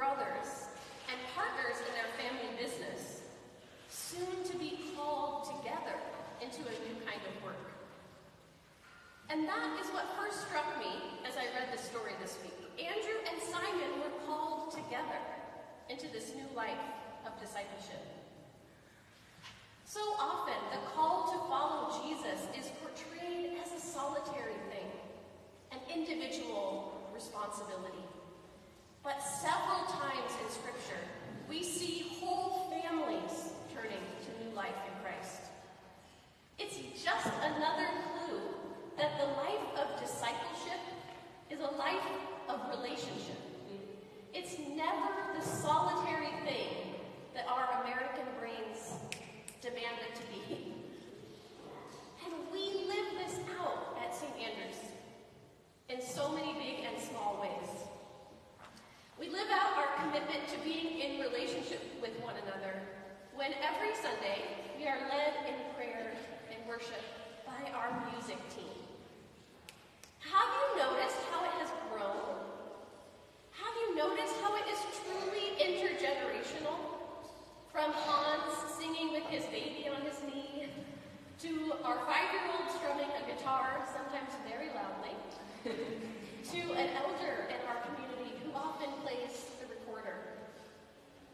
brothers and partners in their family business, soon to be called together into a new kind of work. And that is what first struck me as I read the story this week. Andrew and Simon were called together into this new life of discipleship. So often, the call to follow Jesus is portrayed as a solitary thing, an individual responsibility. But several times in Scripture, we see whole families turning to new life in Christ. It's just another clue that the life of discipleship is a life of relationship. It's never the solitary thing that our American brains demand it to be. And we live this out at St. Andrews in so many big and small ways. We live out our commitment to being in relationship with one another when every Sunday we are led in prayer and worship by our music team. Have you noticed how it has grown? Have you noticed how it is truly intergenerational? From Hans singing with his baby on his knee, to our five-year-old strumming a guitar, sometimes very loudly, to an elder in our community who often plays the recorder.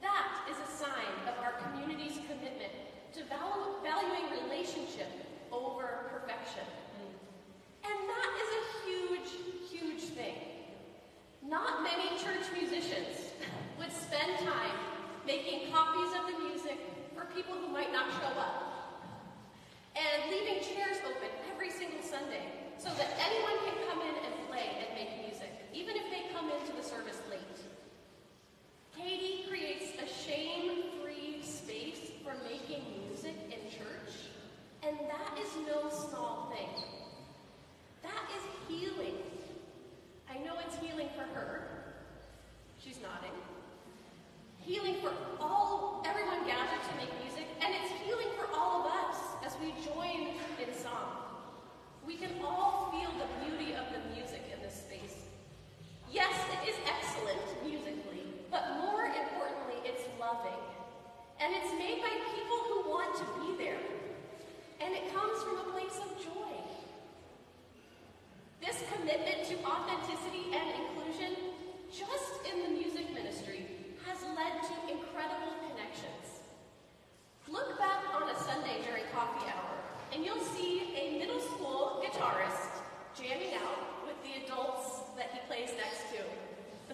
That is a sign of our community's commitment to val- valuing relationship over perfection. And that is a huge, huge thing. Not many church musicians would spend time making copies of the music for people who might not show up, and leaving chairs open every single Sunday so that anyone can come in and play and make music, even if they come into the service late. Katie creates a shame-free space for making music in church, and that is no small thing. That is healing. I know it's healing for her. She's nodding. Healing for all, everyone gathered to make music, and it's healing for all of us as we join in song. We can all feel the beauty of the music in this space. Yes, it is excellent musically, but more importantly, it's loving. And it's made by people who want to be there. And it comes from a place of joy. This commitment to authenticity and inclusion, just in the music ministry, has led to incredible connections. Look back on a Sunday during coffee hour, and you'll see a middle school guitarist jamming out with the adults that he plays next to.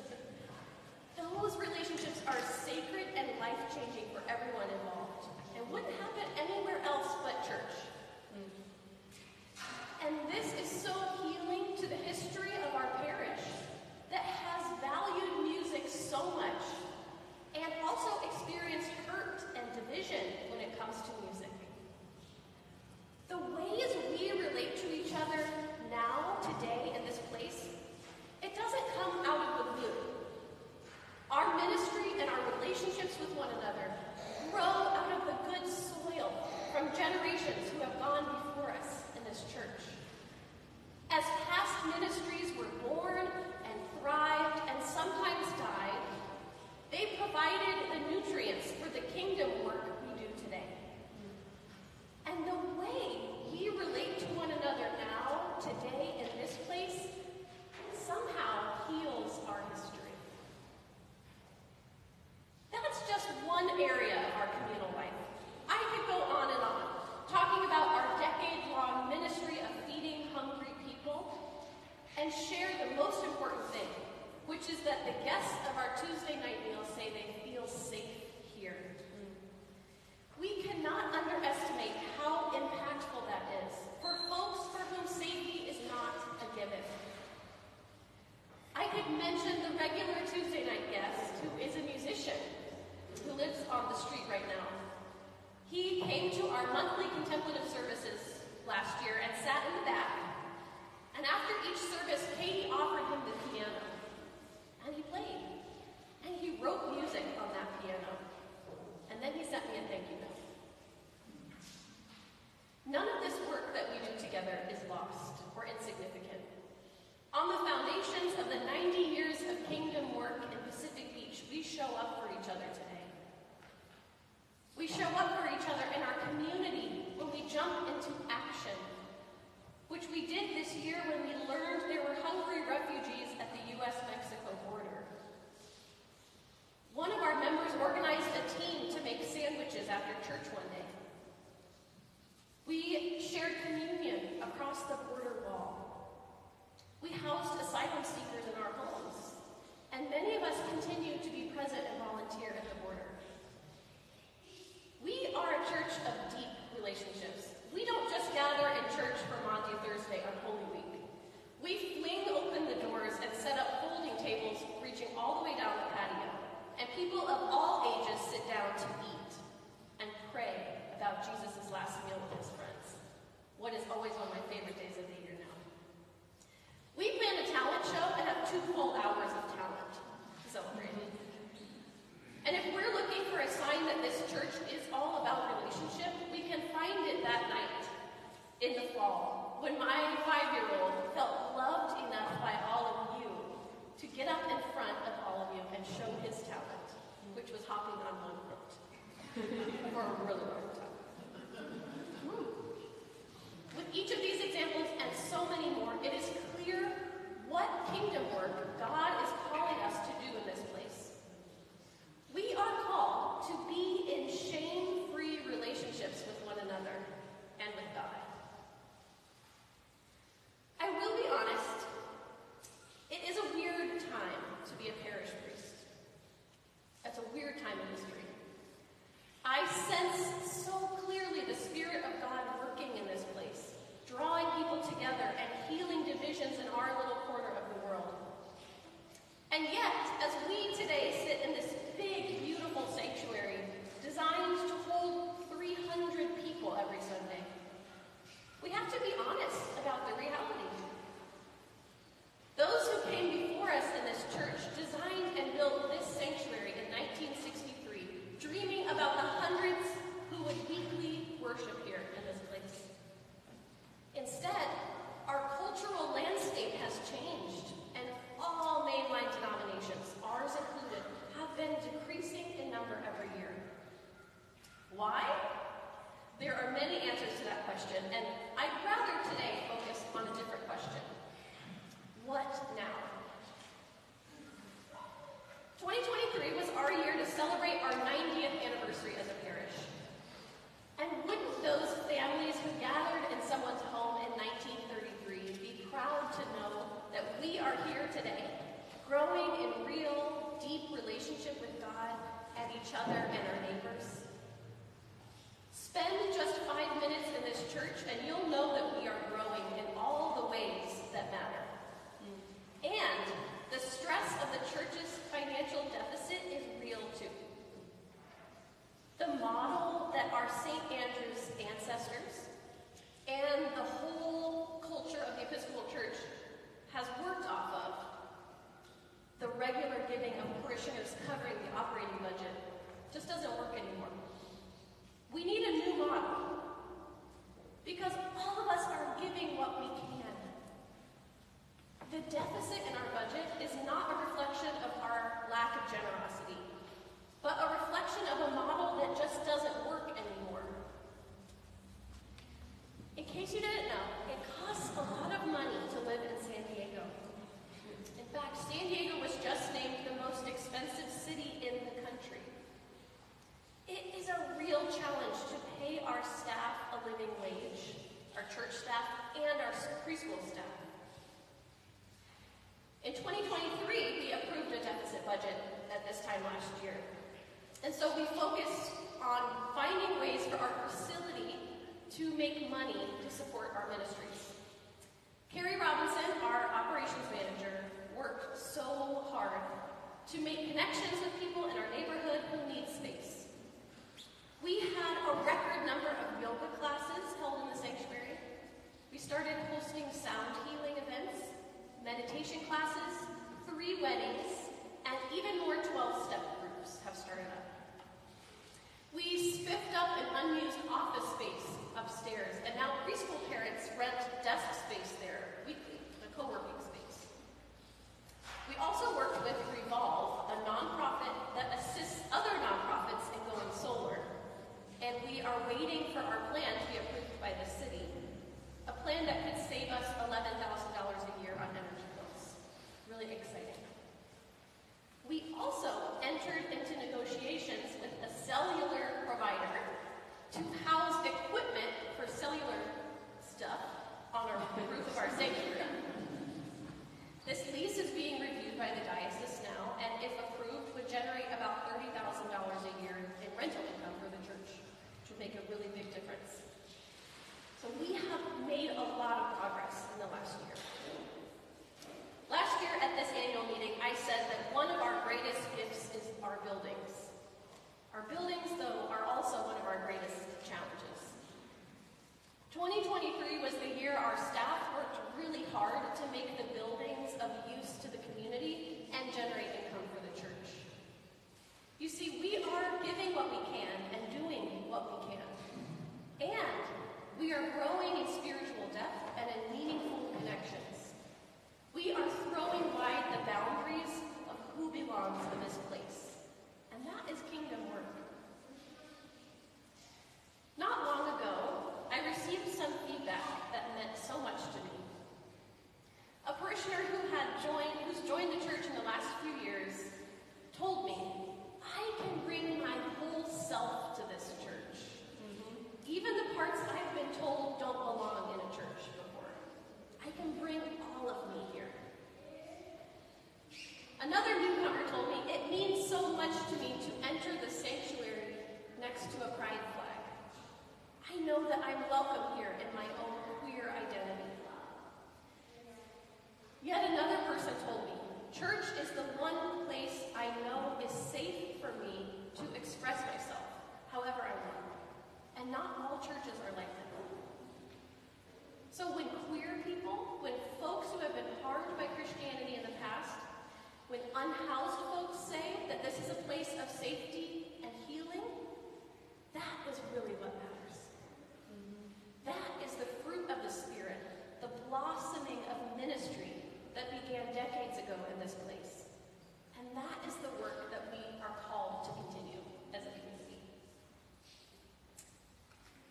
Those relationships are sacred and life-changing for everyone involved, and wouldn't happen anywhere else but church. last meal with his friends. What is always one of my favorite days of the year now. We plan a talent show and have two full hours of talent celebrated. And if we're looking for a sign that this church is all about relationship, we can find it that night in the fall when my five-year-old felt loved enough by all of you to get up in front of all of you and show his talent, which was hopping on one foot for a really long